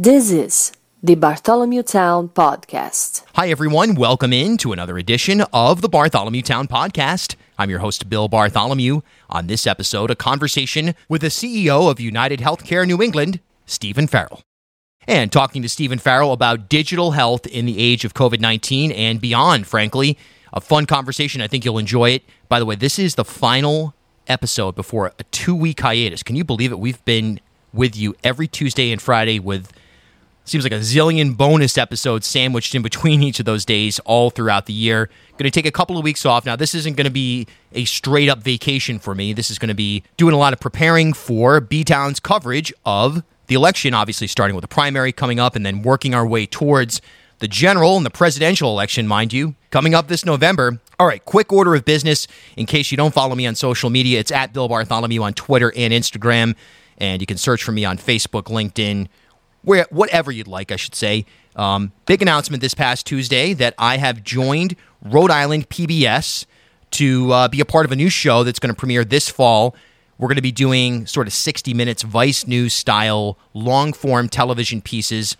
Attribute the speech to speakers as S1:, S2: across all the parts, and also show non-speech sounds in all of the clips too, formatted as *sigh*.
S1: This is the Bartholomew Town Podcast.
S2: Hi, everyone. Welcome in to another edition of the Bartholomew Town Podcast. I'm your host, Bill Bartholomew. On this episode, a conversation with the CEO of United Healthcare New England, Stephen Farrell. And talking to Stephen Farrell about digital health in the age of COVID 19 and beyond, frankly. A fun conversation. I think you'll enjoy it. By the way, this is the final episode before a two week hiatus. Can you believe it? We've been with you every Tuesday and Friday with seems like a zillion bonus episodes sandwiched in between each of those days all throughout the year. Going to take a couple of weeks off. Now, this isn't going to be a straight up vacation for me. This is going to be doing a lot of preparing for B Town's coverage of the election, obviously starting with the primary coming up and then working our way towards the general and the presidential election, mind you, coming up this November. All right, quick order of business in case you don't follow me on social media. It's at Bill Bartholomew on Twitter and Instagram. And you can search for me on Facebook, LinkedIn, where whatever you'd like, I should say. Um, big announcement this past Tuesday that I have joined Rhode Island PBS to uh, be a part of a new show that's going to premiere this fall. We're going to be doing sort of 60 minutes Vice News style long form television pieces,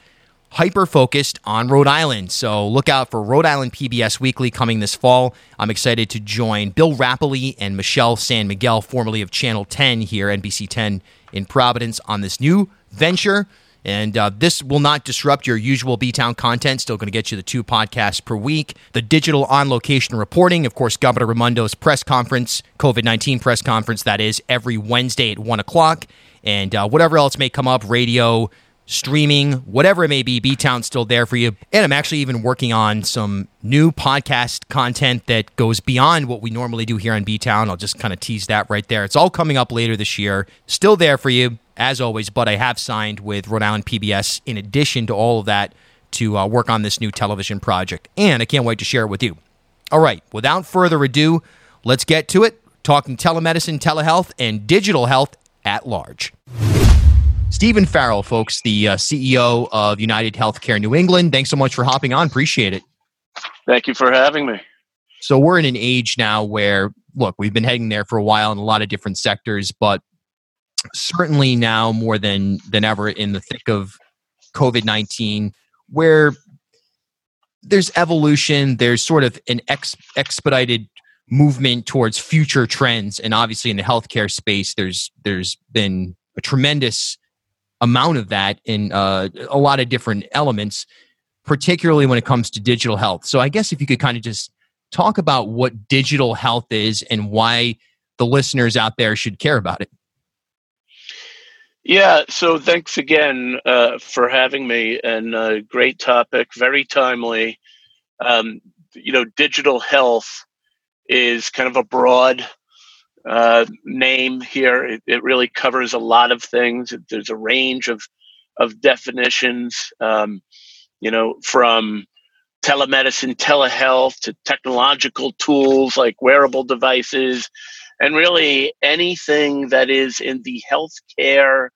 S2: hyper focused on Rhode Island. So look out for Rhode Island PBS Weekly coming this fall. I'm excited to join Bill Rappleye and Michelle San Miguel, formerly of Channel 10 here, NBC 10 in Providence, on this new venture. And uh, this will not disrupt your usual B Town content. Still going to get you the two podcasts per week. The digital on location reporting, of course, Governor Raimondo's press conference, COVID 19 press conference, that is every Wednesday at 1 o'clock. And uh, whatever else may come up, radio, streaming, whatever it may be, B Town's still there for you. And I'm actually even working on some new podcast content that goes beyond what we normally do here on B Town. I'll just kind of tease that right there. It's all coming up later this year. Still there for you as always, but I have signed with Rhode Island PBS in addition to all of that to uh, work on this new television project. And I can't wait to share it with you. All right, without further ado, let's get to it. Talking telemedicine, telehealth, and digital health at large. Stephen Farrell, folks, the uh, CEO of United Healthcare New England. Thanks so much for hopping on. Appreciate it.
S3: Thank you for having me.
S2: So, we're in an age now where, look, we've been heading there for a while in a lot of different sectors, but certainly now more than than ever in the thick of COVID nineteen, where there's evolution, there's sort of an ex- expedited movement towards future trends, and obviously in the healthcare space, there's there's been a tremendous amount of that in uh, a lot of different elements, particularly when it comes to digital health. So I guess if you could kind of just talk about what digital health is and why the listeners out there should care about it.
S3: Yeah, so thanks again uh, for having me, and uh, great topic, very timely. Um, you know, digital health is kind of a broad uh, name here. It, it, really covers a lot of things. There's a range of of definitions. Um, you know, from telemedicine, telehealth to technological tools like wearable devices and really anything that is in the healthcare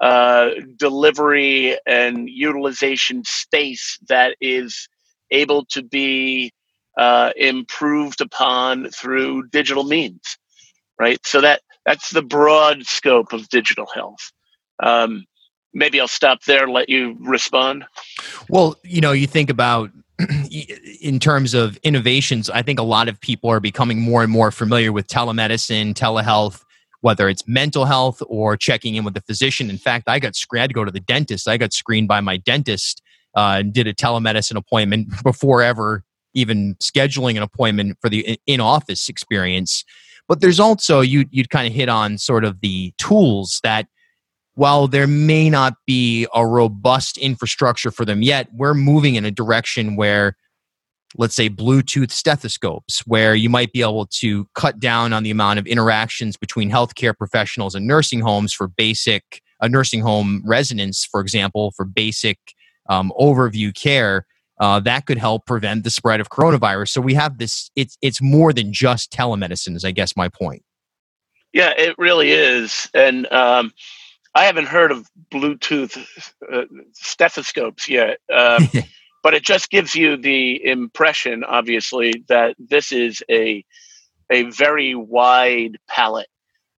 S3: uh, delivery and utilization space that is able to be uh, improved upon through digital means, right? So that that's the broad scope of digital health. Um, maybe I'll stop there and let you respond.
S2: Well, you know, you think about *clears throat* in terms of innovations, I think a lot of people are becoming more and more familiar with telemedicine, telehealth, whether it's mental health or checking in with a physician. In fact, I got screened to go to the dentist. I got screened by my dentist uh, and did a telemedicine appointment before ever even scheduling an appointment for the in office experience. But there's also you you'd kind of hit on sort of the tools that while there may not be a robust infrastructure for them yet, we're moving in a direction where, let's say, Bluetooth stethoscopes, where you might be able to cut down on the amount of interactions between healthcare professionals and nursing homes for basic, a nursing home residents, for example, for basic um, overview care. Uh, that could help prevent the spread of coronavirus. So we have this. It's it's more than just telemedicine. Is I guess my point.
S3: Yeah, it really is, and um, I haven't heard of Bluetooth uh, stethoscopes yet, um, *laughs* but it just gives you the impression, obviously, that this is a a very wide palette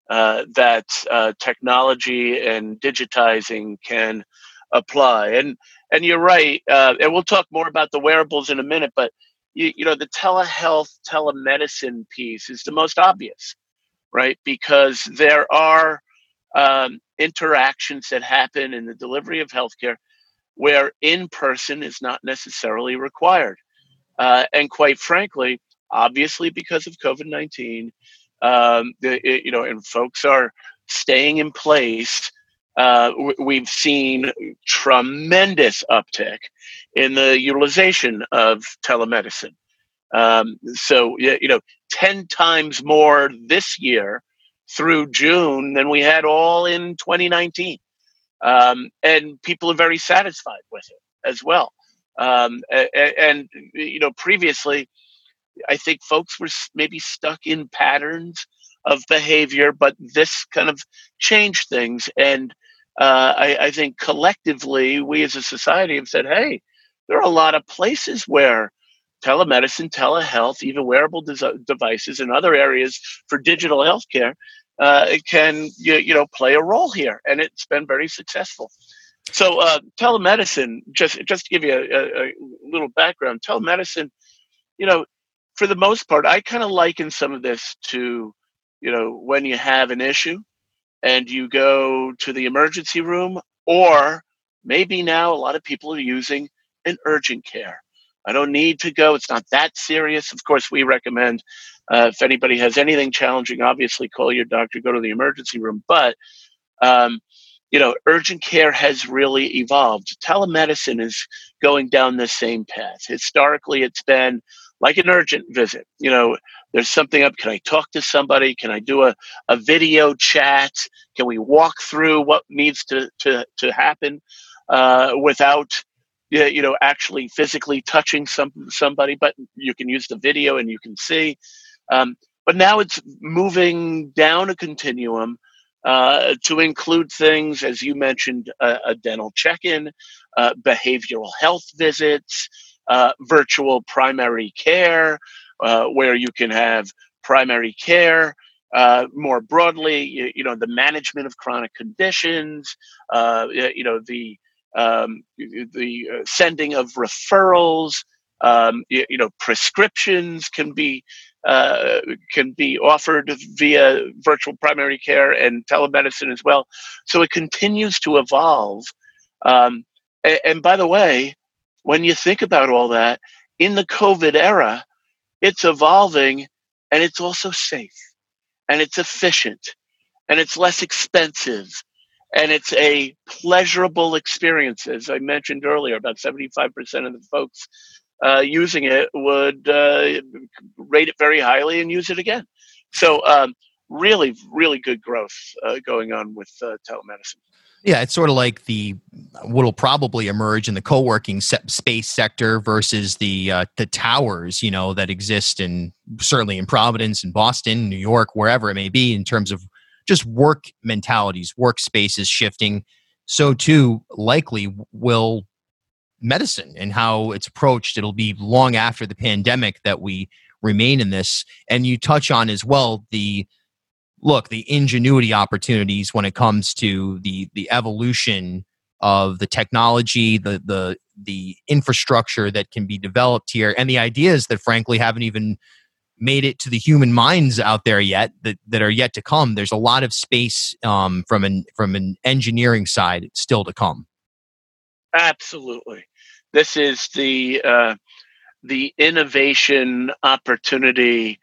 S3: uh, that uh, technology and digitizing can apply. And and you're right. Uh, and we'll talk more about the wearables in a minute. But you, you know, the telehealth, telemedicine piece is the most obvious, right? Because there are um, interactions that happen in the delivery of healthcare where in person is not necessarily required. Uh, and quite frankly, obviously because of COVID 19, um, you know, and folks are staying in place. Uh, we've seen tremendous uptick in the utilization of telemedicine. Um, so, you know, 10 times more this year through June than we had all in 2019. Um, and people are very satisfied with it as well. Um, and, and, you know, previously, I think folks were maybe stuck in patterns of behavior, but this kind of changed things. And uh, I, I, think collectively, we as a society have said, hey, there are a lot of places where telemedicine, telehealth, even wearable de- devices, and other areas for digital healthcare uh, it can you, you, know play a role here, and it's been very successful. So uh, telemedicine, just just to give you a, a little background, telemedicine, you know, for the most part, I kind of liken some of this to, you know, when you have an issue and you go to the emergency room, or maybe now a lot of people are using an urgent care. I don't need to go. It's not that serious. Of course, we recommend uh, if anybody has anything challenging, obviously call your doctor, go to the emergency room. But, um, you know, urgent care has really evolved. Telemedicine is going down the same path. Historically, it's been like an urgent visit. You know, there's something up. Can I talk to somebody? Can I do a, a video chat? Can we walk through what needs to, to, to happen uh, without, you know, actually physically touching some somebody? But you can use the video and you can see. Um, but now it's moving down a continuum uh, to include things, as you mentioned, a dental check in, uh, behavioral health visits, uh, virtual primary care, uh, where you can have primary care. Uh, more broadly, you, you, know, the management of chronic conditions, you know, the um, the sending of referrals, um, you, you, know, prescriptions can be uh, can be offered via virtual primary care and telemedicine as well. So it continues to evolve. Um, and, and by the way, when you think about all that, in the COVID era, it's evolving and it's also safe and it's efficient and it's less expensive and it's a pleasurable experience. As I mentioned earlier, about 75% of the folks uh, using it would uh, rate it very highly and use it again. So, um, really, really good growth uh, going on with uh, telemedicine.
S2: Yeah, it's sort of like the what'll probably emerge in the co-working se- space sector versus the uh, the towers, you know, that exist in certainly in Providence, in Boston, New York, wherever it may be, in terms of just work mentalities, workspaces shifting. So too likely will medicine and how it's approached. It'll be long after the pandemic that we remain in this. And you touch on as well the look, the ingenuity opportunities when it comes to the the evolution of the technology, the the the infrastructure that can be developed here, and the ideas that frankly haven't even made it to the human minds out there yet that, that are yet to come. There's a lot of space um, from an from an engineering side still to come.
S3: Absolutely, this is the uh, the innovation opportunity,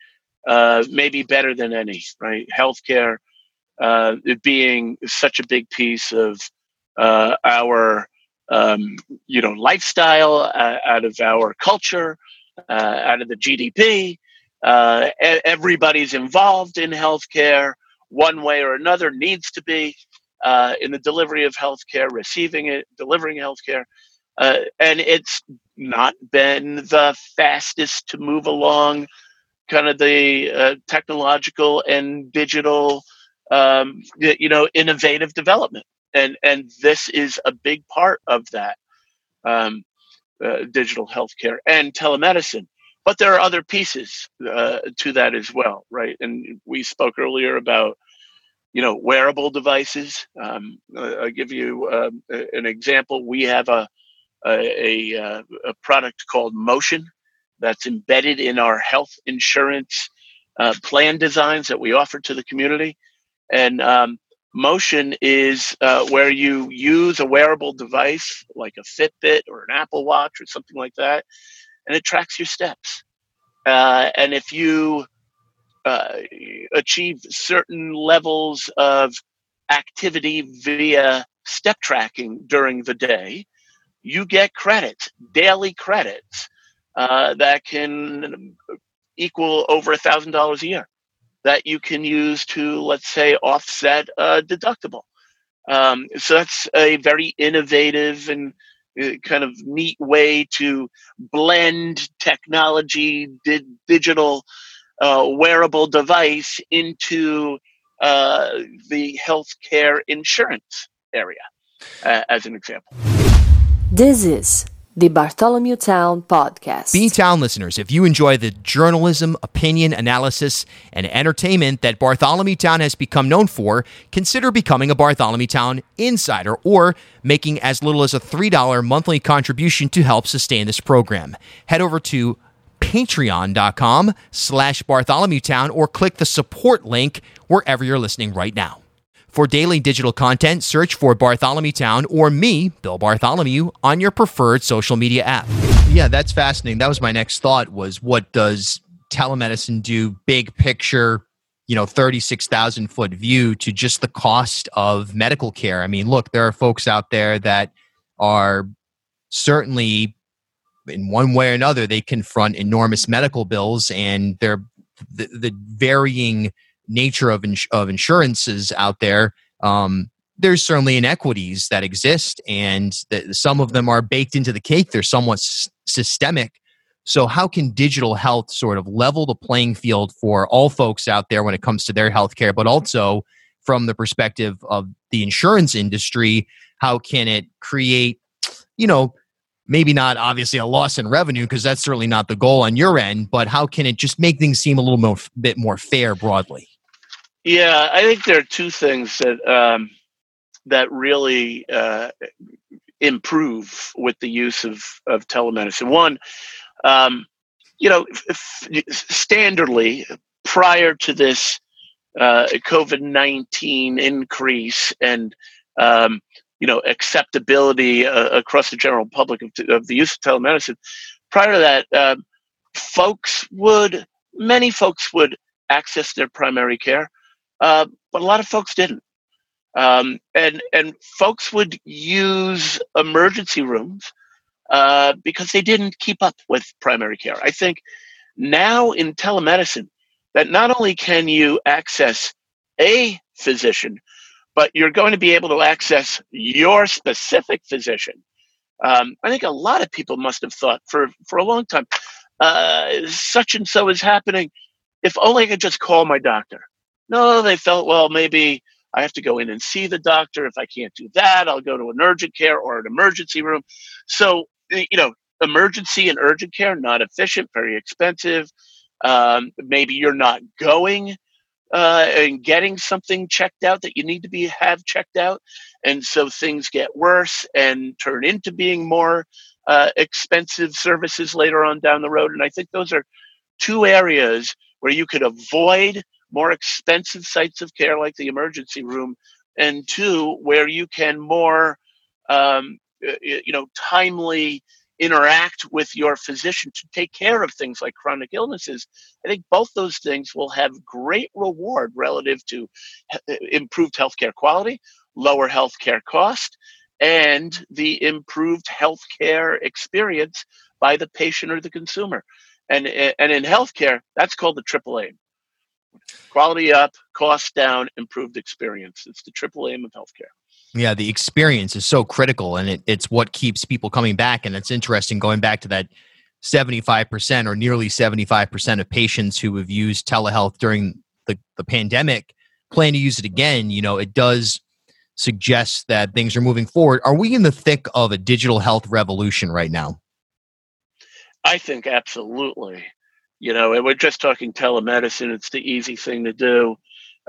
S3: uh, maybe better than any. Right, healthcare uh, being such a big piece of uh, our um, you know lifestyle, uh, out of our culture, uh, out of the GDP. everybody's involved in healthcare one way or another needs to be in the delivery of healthcare, receiving it, delivering healthcare. Uh, and it's not been the fastest to move along kind of the uh, technological and digital um, you know innovative development and and this is a big part of that um, uh, digital healthcare and telemedicine but there are other pieces uh, to that as well right and we spoke earlier about you know, wearable devices. Um, I'll give you uh, an example. We have a a, a, uh, a, product called Motion that's embedded in our health insurance uh, plan designs that we offer to the community. And um, Motion is uh, where you use a wearable device like a Fitbit or an Apple Watch or something like that, and it tracks your steps. Uh, and if you uh, achieve certain levels of activity via step tracking during the day, you get credits, daily credits uh, that can equal over a thousand dollars a year that you can use to, let's say, offset a deductible. Um, so that's a very innovative and uh, kind of neat way to blend technology, di- digital uh, wearable device into uh, the healthcare insurance area, uh, as an example.
S1: This is the Bartholomew Town Podcast.
S2: B Town listeners, if you enjoy the journalism, opinion, analysis, and entertainment that Bartholomew Town has become known for, consider becoming a Bartholomew Town insider or making as little as a $3 monthly contribution to help sustain this program. Head over to patreon.com slash Bartholomew Town or click the support link wherever you're listening right now. For daily digital content, search for Bartholomew Town or me, Bill Bartholomew, on your preferred social media app. Yeah, that's fascinating. That was my next thought was what does telemedicine do big picture, you know, 36,000 foot view to just the cost of medical care? I mean, look, there are folks out there that are certainly in one way or another they confront enormous medical bills and they're the, the varying nature of, ins- of insurances out there, um, there's certainly inequities that exist, and that some of them are baked into the cake. They're somewhat s- systemic. So, how can digital health sort of level the playing field for all folks out there when it comes to their healthcare, but also from the perspective of the insurance industry? How can it create, you know, maybe not obviously a loss in revenue because that's certainly not the goal on your end, but how can it just make things seem a little more, bit more fair broadly?
S3: Yeah, I think there are two things that um, that really uh, improve with the use of of telemedicine. One, um, you know, f- standardly prior to this uh, COVID nineteen increase and um, you know acceptability uh, across the general public of, of, the use of telemedicine, prior to that, um, folks would many folks would access their primary care uh, but a lot of folks didn't. Um, and and folks would use emergency rooms uh, because they didn't keep up with primary care. I think now in telemedicine, that not only can you access a physician, but you're going to be able to access your specific physician. Um, I think a lot of people must have thought for for a long time, uh, such and so is happening. If only I could just call my doctor. No, they felt, well, maybe I have to go in and see the doctor. If I can't do that, I'll go to an urgent care or an emergency room. So, you know, emergency and urgent care, not efficient, very expensive. Um, maybe you're not going uh, and getting something checked out that you need to be have checked out, and so things get worse and turn into being more uh, expensive services later on down the road. And I think those are two areas where you could avoid more expensive sites of care like the emergency room, and two, where you can more, um, you know, timely interact with your physician to take care of things like chronic illnesses. I think both those things will have great reward relative to improved healthcare quality, lower healthcare cost, and the improved healthcare experience by the patient or the consumer. And, and in healthcare, that's called the triple aim. Quality up, cost down, improved experience. It's the triple aim of healthcare.
S2: Yeah, the experience is so critical and it, it's what keeps people coming back. And it's interesting going back to that 75% or nearly 75% of patients who have used telehealth during the, the pandemic plan to use it again. You know, it does suggest that things are moving forward. Are we in the thick of a digital health revolution right now?
S3: I think absolutely you know and we're just talking telemedicine it's the easy thing to do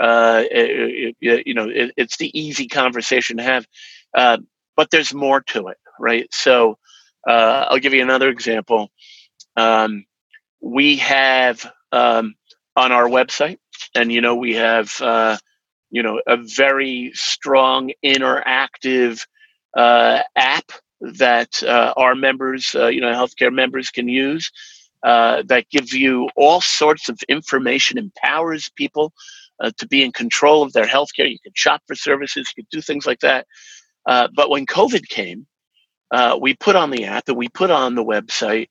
S3: Uh, it, it, you know, it, it's the easy conversation to have, uh, but there's more to it, right? So uh, I'll give you another example. Um, we have um, on our website, and you know, we have uh, you know a very strong interactive uh, app that uh, our members, uh, you know, healthcare members can use. Uh, that gives you all sorts of information, empowers people uh, to be in control of their healthcare. You can shop for services, you can do things like that. Uh, but when COVID came, uh, we put on the app and we put on the website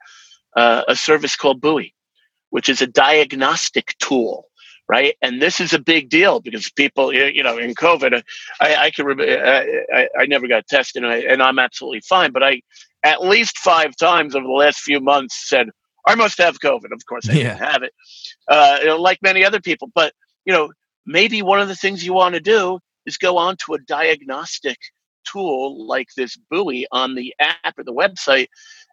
S3: a service called Buoy, which is a diagnostic tool right? And this is a big deal because people, you know, in COVID, I, I can remember, I, I, never got tested and, I, and I'm absolutely fine. But I, at least five times over the last few months, said, I must have COVID. Of course, I yeah. didn't have it, uh, you know, like many other people. But, you know, maybe one of the things you want to do is go on to a diagnostic tool like this buoy on the app or the website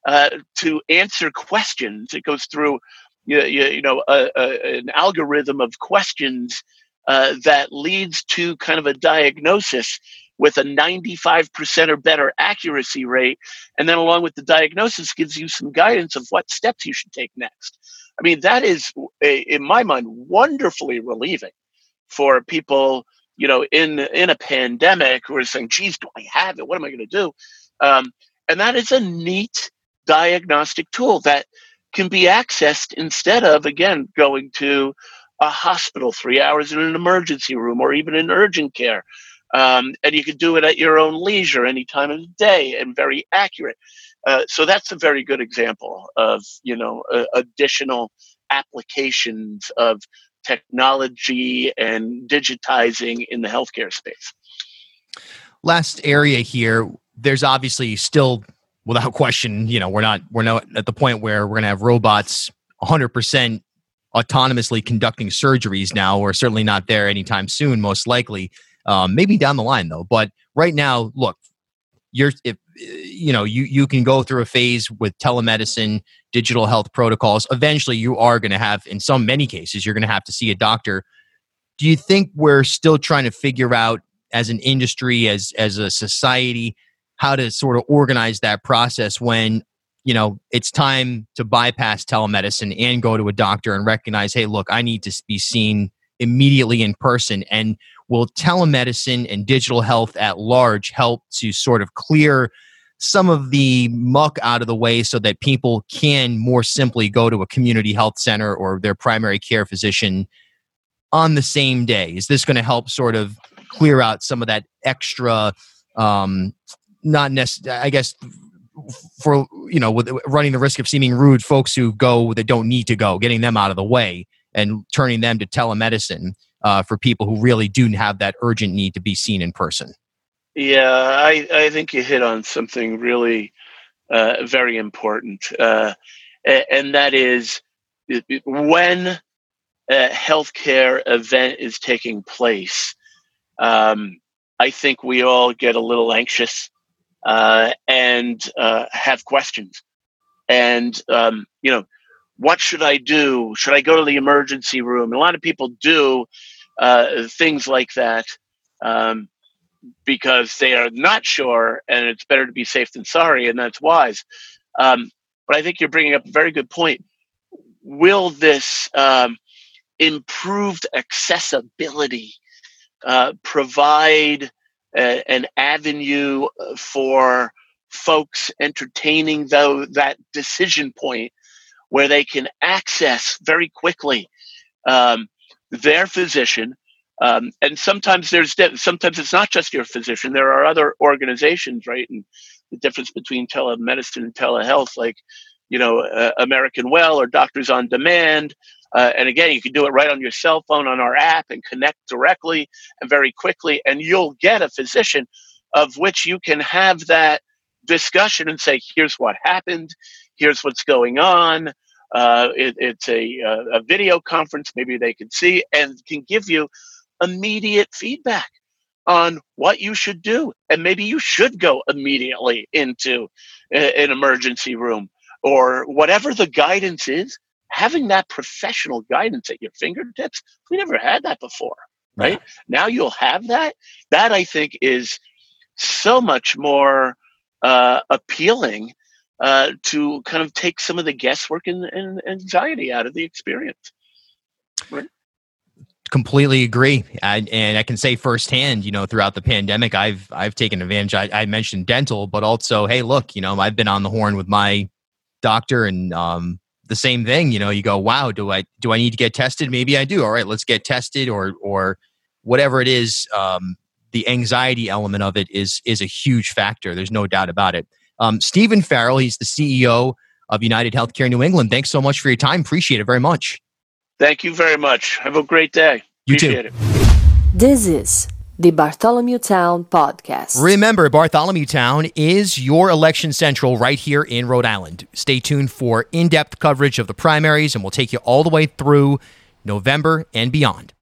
S3: uh, to answer questions. It goes through you, you, you know a, a, an algorithm of questions uh, that leads to kind of a diagnosis with a 95% or better accuracy rate. And then along with the diagnosis gives you some guidance of what steps you should take next. I mean that is in my mind wonderfully relieving for people you know in in a pandemic who are saying geez do i have it? What am i going to do? Um, and that is a neat diagnostic tool that can be accessed instead of, again, going to a hospital three hours in an emergency room or even in urgent care. Um, and you can do it at your own leisure any time of the day and very accurate. Uh, so that's a very good example of you know uh, additional applications of technology and digitizing in the healthcare space.
S2: Last area here, there's obviously still without question, you know, we're not we're not at the point where we're going to have robots 100% autonomously conducting surgeries now. We're certainly not there anytime soon, most likely. Um, maybe down the line though. But right now, look, you're if you know you you can go through a phase with telemedicine, digital health protocols. Eventually, you are going to have, in some many cases, you're going to have to see a doctor. Do you think we're still trying to figure out as an industry, as as a society, how to sort of organize that process when you know it's time to bypass telemedicine and go to a doctor and recognize hey look i need to be seen immediately in person and will telemedicine and digital health at large help to sort of clear some of the muck out of the way so that people can more simply go to a community health center or their primary care physician on the same day. Is this going to help sort of clear out some of that extra um, not necessarily, I guess, for you know, with running the risk of seeming rude, folks who go that don't need to go, getting them out of the way and turning them to telemedicine uh, for people who really do have that urgent need to be seen in person.
S3: Yeah, I, I think you hit on something really uh, very important, uh, and that is when a healthcare event is taking place. Um, I think we all get a little anxious uh, and uh, have questions. And, um, you know, what should I do? Should I go to the emergency room? a lot of people do uh, things like that um, because they are not sure, and it's better to be safe than sorry, and that's wise. Um, but I think you're bringing up a very good point. Will this um, improved accessibility uh, provide an avenue for folks entertaining though that decision point where they can access very quickly um, their physician um, and sometimes there's sometimes it's not just your physician there are other organizations right? And the difference between telemedicine and telehealth like you know uh, american well or doctors on demand uh, and again, you can do it right on your cell phone on our app and connect directly and very quickly, and you'll get a physician of which you can have that discussion and say, here's what happened, here's what's going on. Uh, it, it's a, a video conference, maybe they can see, and can give you immediate feedback on what you should do. And maybe you should go immediately into an emergency room or whatever the guidance is having that professional guidance at your fingertips, we never had that before. right? Yeah. Now you'll have that. That I think is so much more uh, appealing uh, to kind of take some of the guesswork and, and anxiety out of the experience. Right?
S2: completely agree and, and, i can say firsthand you know throughout the pandemic i've i've taken advantage I, I, mentioned dental but also hey look you know i've been on the horn with my doctor and um, the same thing you know you go wow do i do i need to get tested maybe i do all right let's get tested or or whatever it is um, the anxiety element of it is is a huge factor there's no doubt about it um, stephen farrell he's the ceo of united healthcare new england thanks so much for your time appreciate it very much
S3: Thank you very much. Have a great day.
S2: You Appreciate too.
S1: It. This is the Bartholomew Town Podcast.
S2: Remember, Bartholomew Town is your election central right here in Rhode Island. Stay tuned for in depth coverage of the primaries, and we'll take you all the way through November and beyond.